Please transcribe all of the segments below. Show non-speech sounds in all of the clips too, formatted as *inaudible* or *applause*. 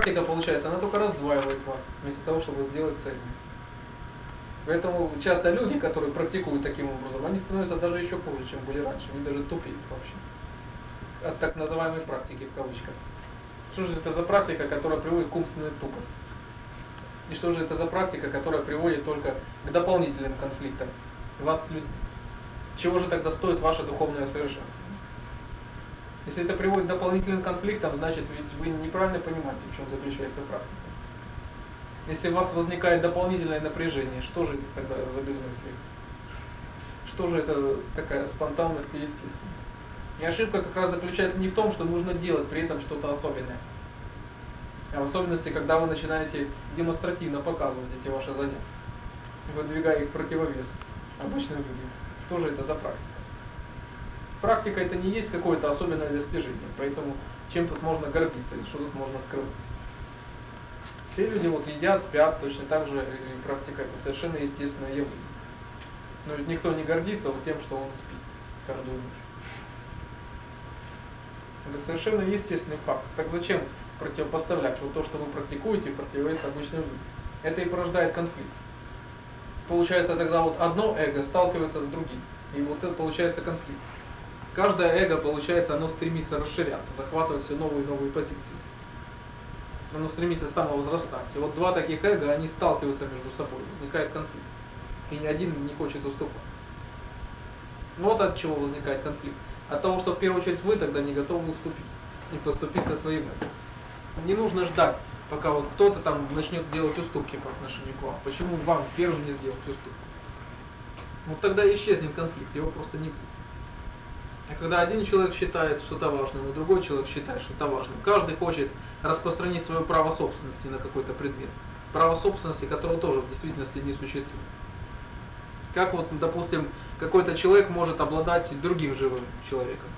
Практика, получается, она только раздваивает вас, вместо того, чтобы сделать цельным. Поэтому часто люди, которые практикуют таким образом, они становятся даже еще хуже, чем были раньше. Они даже тупеют вообще. От так называемой практики в кавычках. Что же это за практика, которая приводит к умственной тупости? И что же это за практика, которая приводит только к дополнительным конфликтам? Вас, чего же тогда стоит ваше духовное совершенство? Если это приводит к дополнительным конфликтам, значит ведь вы неправильно понимаете, в чем заключается практика. Если у вас возникает дополнительное напряжение, что же тогда за безмыслие? Что же это такая спонтанность и естественность? И ошибка как раз заключается не в том, что нужно делать при этом что-то особенное. А в особенности, когда вы начинаете демонстративно показывать эти ваши занятия, выдвигая их противовес обычным людям. Что же это за практика? Практика это не есть какое-то особенное достижение, поэтому чем тут можно гордиться, что тут можно скрывать. Все люди вот едят, спят, точно так же и практика это совершенно естественное явление. Но ведь никто не гордится вот тем, что он спит каждую ночь. Это совершенно естественный факт. Так зачем противопоставлять вот то, что вы практикуете, противовес обычным людям? Это и порождает конфликт. Получается тогда вот одно эго сталкивается с другим. И вот это получается конфликт. Каждое эго, получается, оно стремится расширяться, захватывать все новые и новые позиции. Оно стремится самовозрастать. И вот два таких эго, они сталкиваются между собой, возникает конфликт. И ни один не хочет уступать. Вот от чего возникает конфликт. От того, что в первую очередь вы тогда не готовы уступить и поступить со своим эго. Не нужно ждать, пока вот кто-то там начнет делать уступки по отношению к вам. Почему вам первым не сделать уступку? Вот тогда исчезнет конфликт, его просто не будет. А когда один человек считает что-то важным, и другой человек считает что-то важным, каждый хочет распространить свое право собственности на какой-то предмет. Право собственности, которого тоже в действительности не существует. Как вот, допустим, какой-то человек может обладать другим живым человеком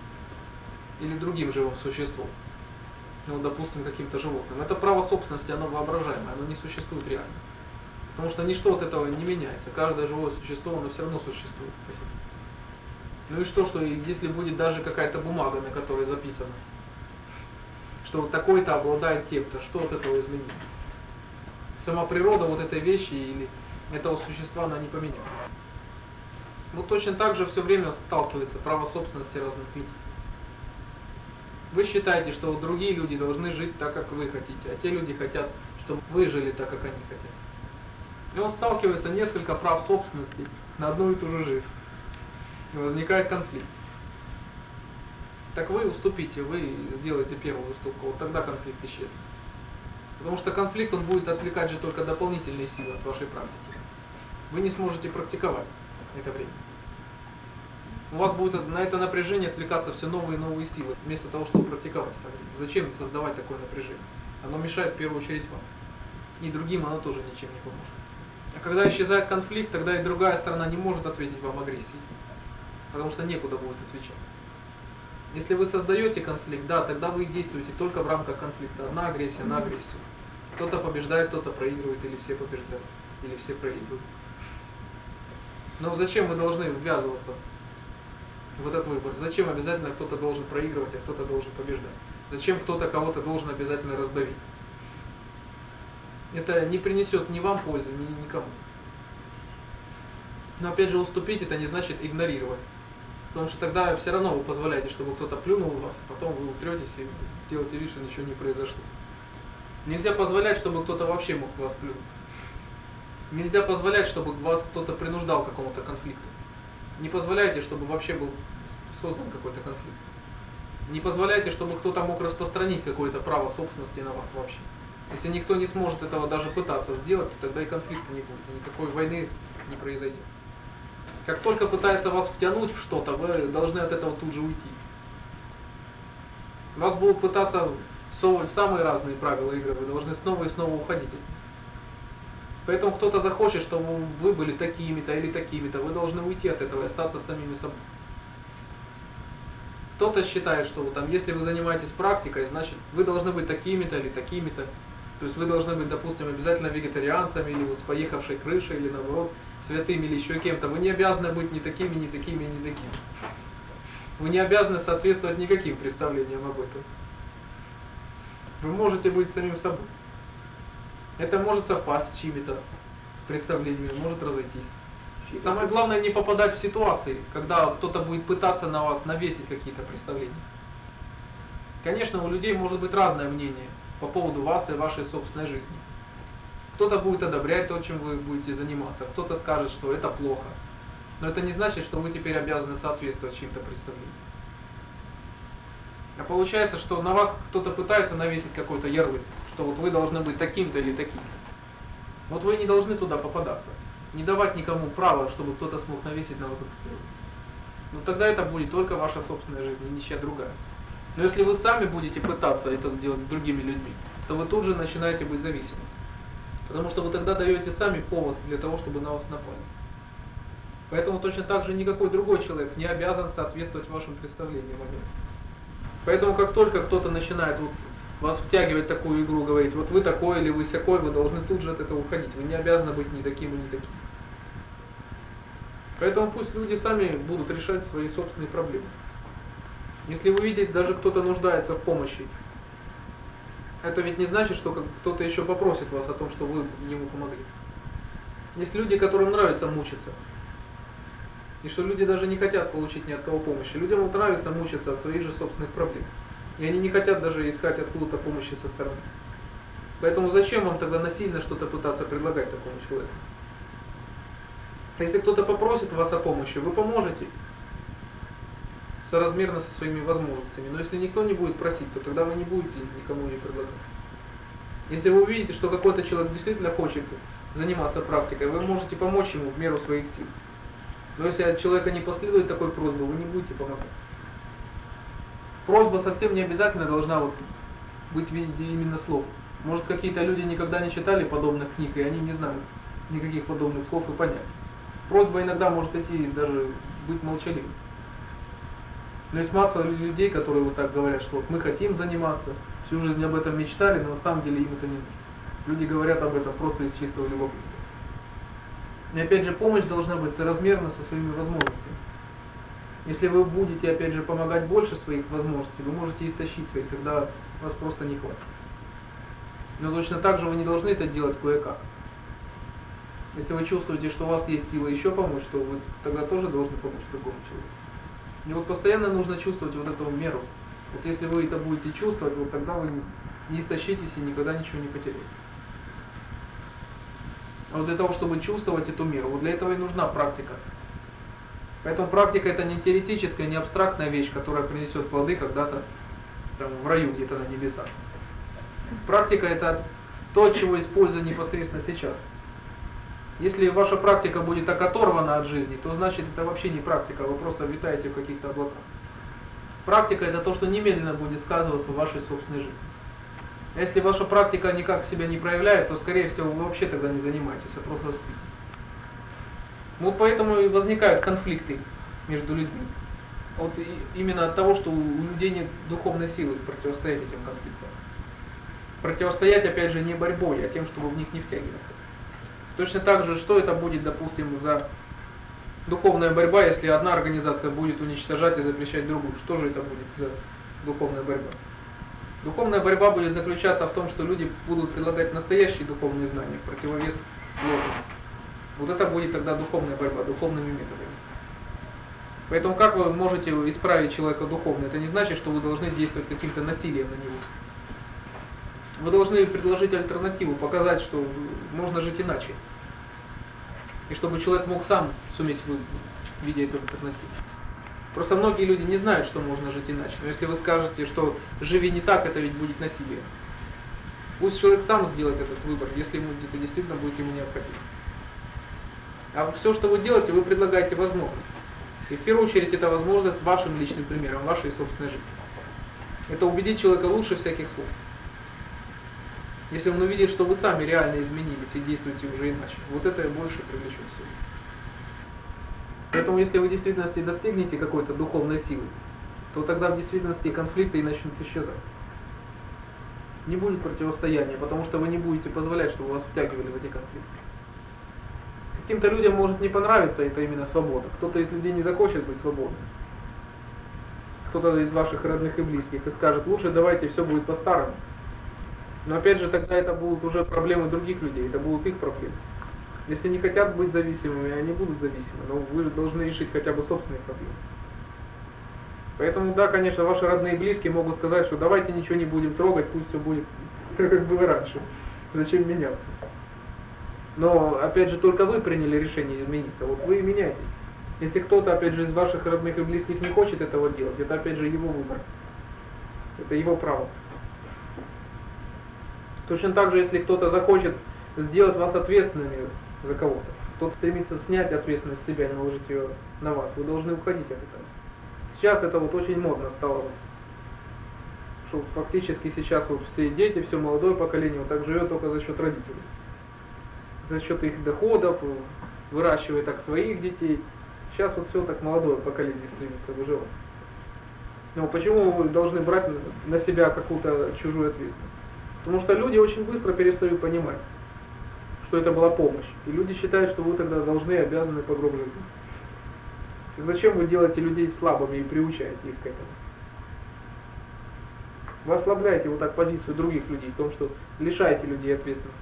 или другим живым существом, ну, допустим, каким-то животным. Это право собственности, оно воображаемое, оно не существует реально. Потому что ничто от этого не меняется. Каждое живое существо, оно все равно существует себе. Ну и что, что если будет даже какая-то бумага, на которой записано, что вот такой-то обладает тем-то, что от этого изменить? Сама природа вот этой вещи или этого существа, она не поменяется. Вот точно так же все время сталкивается право собственности разных людей. Вы считаете, что другие люди должны жить так, как вы хотите, а те люди хотят, чтобы вы жили так, как они хотят. И он сталкивается несколько прав собственности на одну и ту же жизнь возникает конфликт. Так вы уступите, вы сделаете первую уступку, вот тогда конфликт исчезнет. Потому что конфликт, он будет отвлекать же только дополнительные силы от вашей практики. Вы не сможете практиковать это время. У вас будет на это напряжение отвлекаться все новые и новые силы, вместо того, чтобы практиковать. Зачем создавать такое напряжение? Оно мешает в первую очередь вам. И другим оно тоже ничем не поможет. А когда исчезает конфликт, тогда и другая сторона не может ответить вам агрессией потому что некуда будет отвечать. Если вы создаете конфликт, да, тогда вы действуете только в рамках конфликта. Одна агрессия на агрессию. Кто-то побеждает, кто-то проигрывает, или все побеждают, или все проигрывают. Но зачем вы должны ввязываться в этот выбор? Зачем обязательно кто-то должен проигрывать, а кто-то должен побеждать? Зачем кто-то кого-то должен обязательно раздавить? Это не принесет ни вам пользы, ни никому. Но опять же, уступить это не значит игнорировать. Потому что тогда все равно вы позволяете, чтобы кто-то плюнул в вас, а потом вы утретесь и сделаете вид, что ничего не произошло. Нельзя позволять, чтобы кто-то вообще мог вас плюнуть. Нельзя позволять, чтобы вас кто-то принуждал к какому-то конфликту. Не позволяйте, чтобы вообще был создан какой-то конфликт. Не позволяйте, чтобы кто-то мог распространить какое-то право собственности на вас вообще. Если никто не сможет этого даже пытаться сделать, то тогда и конфликта не будет, и никакой войны не произойдет. Как только пытается вас втянуть в что-то, вы должны от этого тут же уйти. Вас будут пытаться совывать самые разные правила игры, вы должны снова и снова уходить. Поэтому кто-то захочет, чтобы вы были такими-то или такими-то, вы должны уйти от этого и остаться самими собой. Кто-то считает, что там, если вы занимаетесь практикой, значит вы должны быть такими-то или такими-то. То есть вы должны быть, допустим, обязательно вегетарианцами или вот с поехавшей крышей или наоборот святыми или еще кем-то, вы не обязаны быть ни такими, ни такими, ни такими. Вы не обязаны соответствовать никаким представлениям об этом. Вы можете быть самим собой. Это может совпасть с чьими-то представлениями, может разойтись. И самое главное не попадать в ситуации, когда кто-то будет пытаться на вас навесить какие-то представления. Конечно, у людей может быть разное мнение по поводу вас и вашей собственной жизни. Кто-то будет одобрять то, чем вы будете заниматься, кто-то скажет, что это плохо. Но это не значит, что вы теперь обязаны соответствовать чьим-то представлениям. А получается, что на вас кто-то пытается навесить какой-то ярлык, что вот вы должны быть таким-то или таким. Вот вы не должны туда попадаться. Не давать никому права, чтобы кто-то смог навесить на вас этот ярлык. Но тогда это будет только ваша собственная жизнь, и ничья другая. Но если вы сами будете пытаться это сделать с другими людьми, то вы тут же начинаете быть зависимым. Потому что вы тогда даете сами повод для того, чтобы на вас напали. Поэтому точно так же никакой другой человек не обязан соответствовать вашим представлениям о нем. Поэтому как только кто-то начинает вот вас втягивать в такую игру, говорить, вот вы такой или вы сякой, вы должны тут же от этого уходить. Вы не обязаны быть ни таким и ни таким. Поэтому пусть люди сами будут решать свои собственные проблемы. Если вы видите, даже кто-то нуждается в помощи, это ведь не значит, что кто-то еще попросит вас о том, что вы ему помогли. Есть люди, которым нравится мучиться. И что люди даже не хотят получить ни от кого помощи. Людям нравится мучиться от своих же собственных проблем. И они не хотят даже искать откуда-то помощи со стороны. Поэтому зачем вам тогда насильно что-то пытаться предлагать такому человеку? Если кто-то попросит вас о помощи, вы поможете соразмерно со своими возможностями. Но если никто не будет просить, то тогда вы не будете никому не предлагать. Если вы увидите, что какой-то человек действительно хочет заниматься практикой, вы можете помочь ему в меру своих сил. Но если от человека не последует такой просьбы, вы не будете помогать. Просьба совсем не обязательно должна вот быть в виде именно слов. Может какие-то люди никогда не читали подобных книг, и они не знают никаких подобных слов и понятий. Просьба иногда может идти даже быть молчаливой. Но есть масса людей, которые вот так говорят, что вот мы хотим заниматься, всю жизнь об этом мечтали, но на самом деле им это не нужно. Люди говорят об этом просто из чистого любопытства. И опять же, помощь должна быть соразмерна со своими возможностями. Если вы будете, опять же, помогать больше своих возможностей, вы можете истощить своих, тогда вас просто не хватит. Но точно так же вы не должны это делать кое-как. Если вы чувствуете, что у вас есть сила еще помочь, то вы тогда тоже должны помочь другому человеку. И вот постоянно нужно чувствовать вот эту меру. Вот если вы это будете чувствовать, вот тогда вы не истощитесь и никогда ничего не потеряете. А вот для того, чтобы чувствовать эту меру, вот для этого и нужна практика. Поэтому практика это не теоретическая, не абстрактная вещь, которая принесет плоды когда-то в раю, где-то на небесах. Практика это то, чего используется непосредственно сейчас. Если ваша практика будет так оторвана от жизни, то значит это вообще не практика, вы просто витаете в каких-то облаках. Практика это то, что немедленно будет сказываться в вашей собственной жизни. А если ваша практика никак себя не проявляет, то скорее всего вы вообще тогда не занимаетесь, а просто спите. Вот поэтому и возникают конфликты между людьми. Вот именно от того, что у людей нет духовной силы противостоять этим конфликтам. Противостоять, опять же, не борьбой, а тем, чтобы в них не втягиваться. Точно так же, что это будет, допустим, за духовная борьба, если одна организация будет уничтожать и запрещать другую? Что же это будет за духовная борьба? Духовная борьба будет заключаться в том, что люди будут предлагать настоящие духовные знания в противовес ложным. Вот это будет тогда духовная борьба, духовными методами. Поэтому как вы можете исправить человека духовно? Это не значит, что вы должны действовать каким-то насилием на него. Вы должны предложить альтернативу, показать, что можно жить иначе. И чтобы человек мог сам суметь видеть эту альтернативу. Просто многие люди не знают, что можно жить иначе. Но если вы скажете, что живи не так, это ведь будет насилие. Пусть человек сам сделает этот выбор, если ему это действительно будет ему необходимо. А все, что вы делаете, вы предлагаете возможность. И в первую очередь это возможность вашим личным примером, вашей собственной жизни. Это убедить человека лучше всяких слов. Если он увидит, что вы сами реально изменились и действуете уже иначе, вот это больше привлечет всего. Поэтому если вы в действительности достигнете какой-то духовной силы, то тогда в действительности конфликты и начнут исчезать. Не будет противостояния, потому что вы не будете позволять, чтобы вас втягивали в эти конфликты. Каким-то людям может не понравиться это именно свобода. Кто-то из людей не захочет быть свободным. Кто-то из ваших родных и близких и скажет, лучше давайте все будет по-старому. Но опять же, тогда это будут уже проблемы других людей, это будут их проблемы. Если не хотят быть зависимыми, они будут зависимы, но вы же должны решить хотя бы собственные проблемы. Поэтому, да, конечно, ваши родные и близкие могут сказать, что давайте ничего не будем трогать, пусть все будет *laughs* как было раньше. Зачем меняться? Но, опять же, только вы приняли решение измениться. Вот вы и меняйтесь. Если кто-то, опять же, из ваших родных и близких не хочет этого делать, это, опять же, его выбор. Это его право. Точно так же, если кто-то захочет сделать вас ответственными за кого-то, кто-то стремится снять ответственность с себя и наложить ее на вас, вы должны уходить от этого. Сейчас это вот очень модно стало. Что фактически сейчас вот все дети, все молодое поколение вот так живет только за счет родителей. За счет их доходов, выращивая так своих детей. Сейчас вот все так молодое поколение стремится выживать. Но почему вы должны брать на себя какую-то чужую ответственность? Потому что люди очень быстро перестают понимать, что это была помощь. И люди считают, что вы тогда должны и обязаны по гроб жизни. Так зачем вы делаете людей слабыми и приучаете их к этому? Вы ослабляете вот так позицию других людей в том, что лишаете людей ответственности.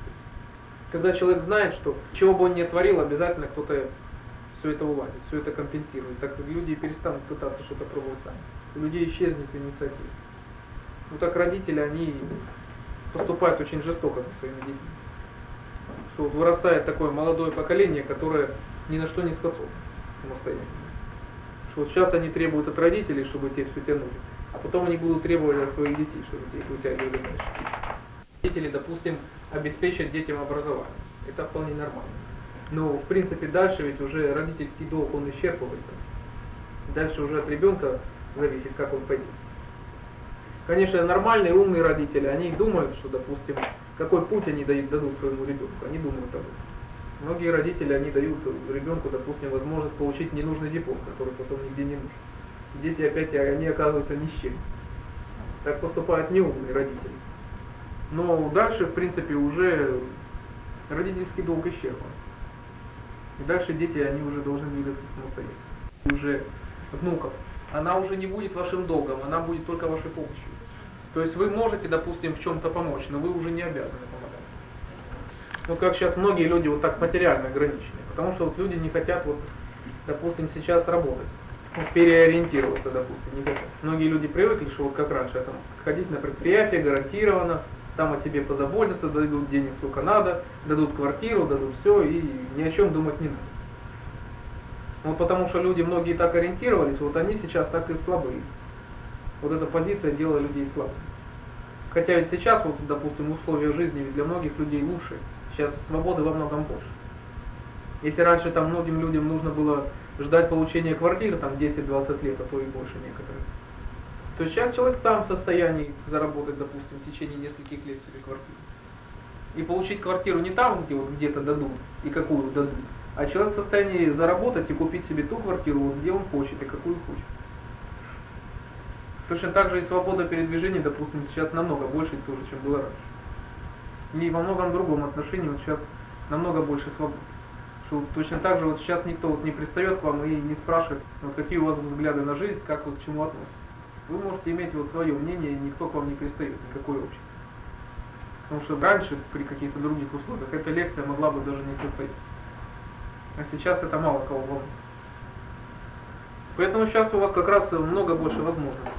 Когда человек знает, что чего бы он ни творил, обязательно кто-то все это уладит, все это компенсирует. Так люди перестанут пытаться что-то пробовать сами. У людей исчезнет инициатива. Вот так родители, они поступают очень жестоко со своими детьми. Что вот вырастает такое молодое поколение, которое ни на что не способно самостоятельно. Что вот сейчас они требуют от родителей, чтобы те все тянули, а потом они будут требовать от своих детей, чтобы те их вытягивали дальше. Родители, допустим, обеспечат детям образование. Это вполне нормально. Но, в принципе, дальше ведь уже родительский долг, он исчерпывается. Дальше уже от ребенка зависит, как он пойдет. Конечно, нормальные, умные родители, они думают, что, допустим, какой путь они дают, дадут своему ребенку. Они думают об этом. Многие родители, они дают ребенку, допустим, возможность получить ненужный диплом, который потом нигде не нужен. Дети опять, они оказываются ни с чем. Так поступают неумные родители. Но дальше, в принципе, уже родительский долг исчерпан. И дальше дети, они уже должны двигаться самостоятельно. Уже внуков. Она уже не будет вашим долгом, она будет только вашей помощью. То есть вы можете, допустим, в чем-то помочь, но вы уже не обязаны помогать. Вот как сейчас многие люди вот так материально ограничены, потому что вот люди не хотят вот, допустим, сейчас работать, переориентироваться, допустим, не хотят. Многие люди привыкли, что вот как раньше, там, ходить на предприятие гарантированно, там о тебе позаботятся, дадут денег сколько надо, дадут квартиру, дадут все, и ни о чем думать не надо. Вот потому что люди многие так ориентировались, вот они сейчас так и слабые. Вот эта позиция делала людей слабыми. Хотя ведь сейчас, вот, допустим, условия жизни для многих людей лучше. Сейчас свободы во многом больше. Если раньше там многим людям нужно было ждать получения квартиры там 10-20 лет, а то и больше некоторых, то сейчас человек сам в состоянии заработать, допустим, в течение нескольких лет себе квартиру. И получить квартиру не там, где вот где-то дадут и какую дадут, а человек в состоянии заработать и купить себе ту квартиру, где он хочет и какую хочет. Точно так же и свобода передвижения, допустим, сейчас намного больше тоже, чем было раньше. И во многом другом отношении вот сейчас намного больше свободы. Что точно так же вот сейчас никто вот не пристает к вам и не спрашивает, вот какие у вас взгляды на жизнь, как вы к чему относитесь. Вы можете иметь вот свое мнение, и никто к вам не пристает, никакое общество. Потому что раньше, при каких-то других условиях, эта лекция могла бы даже не состояться. А сейчас это мало кого волнует. Поэтому сейчас у вас как раз много больше возможностей.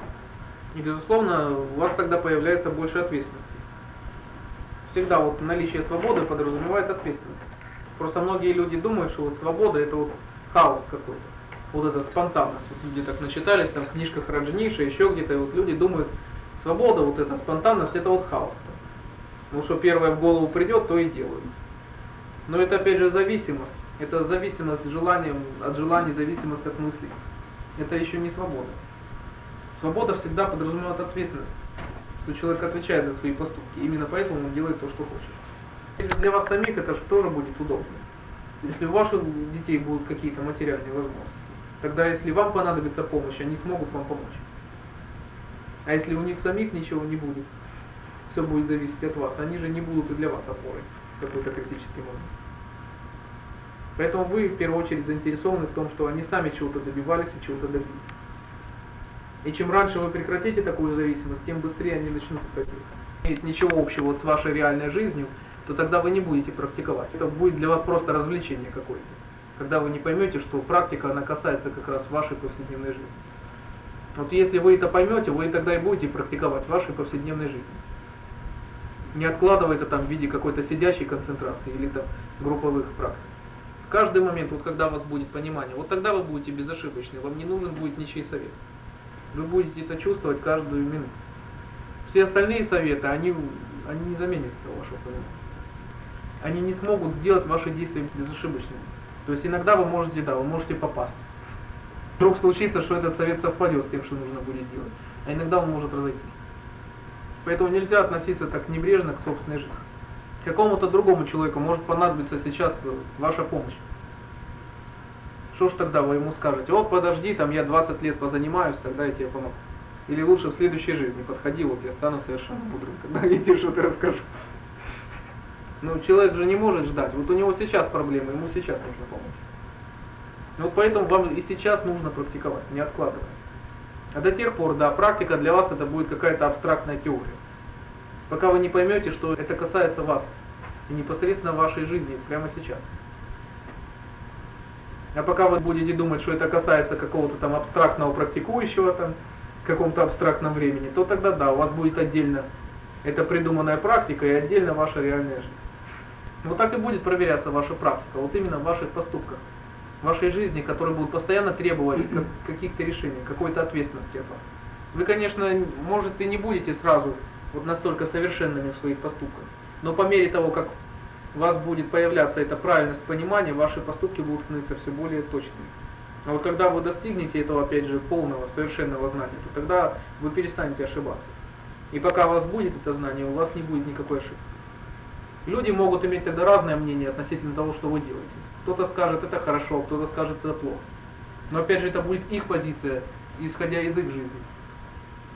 И, безусловно, у вас тогда появляется больше ответственности. Всегда вот наличие свободы подразумевает ответственность. Просто многие люди думают, что вот свобода это вот хаос какой-то. Вот это спонтанность. Вот люди так начитались там в книжках Раджниша, еще где-то, и вот люди думают, свобода, вот эта спонтанность, это вот хаос. Ну что первое в голову придет, то и делают. Но это опять же зависимость. Это зависимость желанием, от желаний, зависимость от мыслей. Это еще не свобода. Свобода всегда подразумевает ответственность, что человек отвечает за свои поступки. Именно поэтому он делает то, что хочет. Если для вас самих это же тоже будет удобно. Если у ваших детей будут какие-то материальные возможности, тогда если вам понадобится помощь, они смогут вам помочь. А если у них самих ничего не будет, все будет зависеть от вас, они же не будут и для вас опорой в какой-то критический момент. Поэтому вы в первую очередь заинтересованы в том, что они сами чего-то добивались и чего-то добились. И чем раньше вы прекратите такую зависимость, тем быстрее они начнут делать. имеет ничего общего вот с вашей реальной жизнью, то тогда вы не будете практиковать. Это будет для вас просто развлечение какое-то. Когда вы не поймете, что практика, она касается как раз вашей повседневной жизни. Вот если вы это поймете, вы тогда и будете практиковать в вашей повседневной жизни. Не откладывая это там в виде какой-то сидящей концентрации или там групповых практик. В каждый момент, вот когда у вас будет понимание, вот тогда вы будете безошибочны, вам не нужен будет ничей совет. Вы будете это чувствовать каждую минуту. Все остальные советы, они, они не заменят этого вашего понимания. Они не смогут сделать ваши действия безошибочными. То есть иногда вы можете, да, вы можете попасть. Вдруг случится, что этот совет совпадет с тем, что нужно будет делать. А иногда он может разойтись. Поэтому нельзя относиться так небрежно к собственной жизни. Какому-то другому человеку может понадобиться сейчас ваша помощь. Что ж тогда вы ему скажете? Вот подожди, там я 20 лет позанимаюсь, тогда я тебе помогу. Или лучше в следующей жизни подходи, вот я стану совершенно мудрым, тогда я тебе что-то расскажу. Но человек же не может ждать. Вот у него сейчас проблемы, ему сейчас нужно помочь. Вот поэтому вам и сейчас нужно практиковать, не откладывая. А до тех пор, да, практика для вас это будет какая-то абстрактная теория. Пока вы не поймете, что это касается вас и непосредственно вашей жизни прямо сейчас. А пока вы будете думать, что это касается какого-то там абстрактного практикующего там, в каком-то абстрактном времени, то тогда да, у вас будет отдельно эта придуманная практика и отдельно ваша реальная жизнь. Вот так и будет проверяться ваша практика, вот именно в ваших поступках, в вашей жизни, которые будут постоянно требовать каких-то решений, какой-то ответственности от вас. Вы, конечно, может и не будете сразу вот настолько совершенными в своих поступках, но по мере того, как у вас будет появляться эта правильность понимания, ваши поступки будут становиться все более точными. А вот когда вы достигнете этого, опять же, полного, совершенного знания, то тогда вы перестанете ошибаться. И пока у вас будет это знание, у вас не будет никакой ошибки. Люди могут иметь тогда разное мнение относительно того, что вы делаете. Кто-то скажет, это хорошо, кто-то скажет, это плохо. Но опять же, это будет их позиция, исходя из их жизни.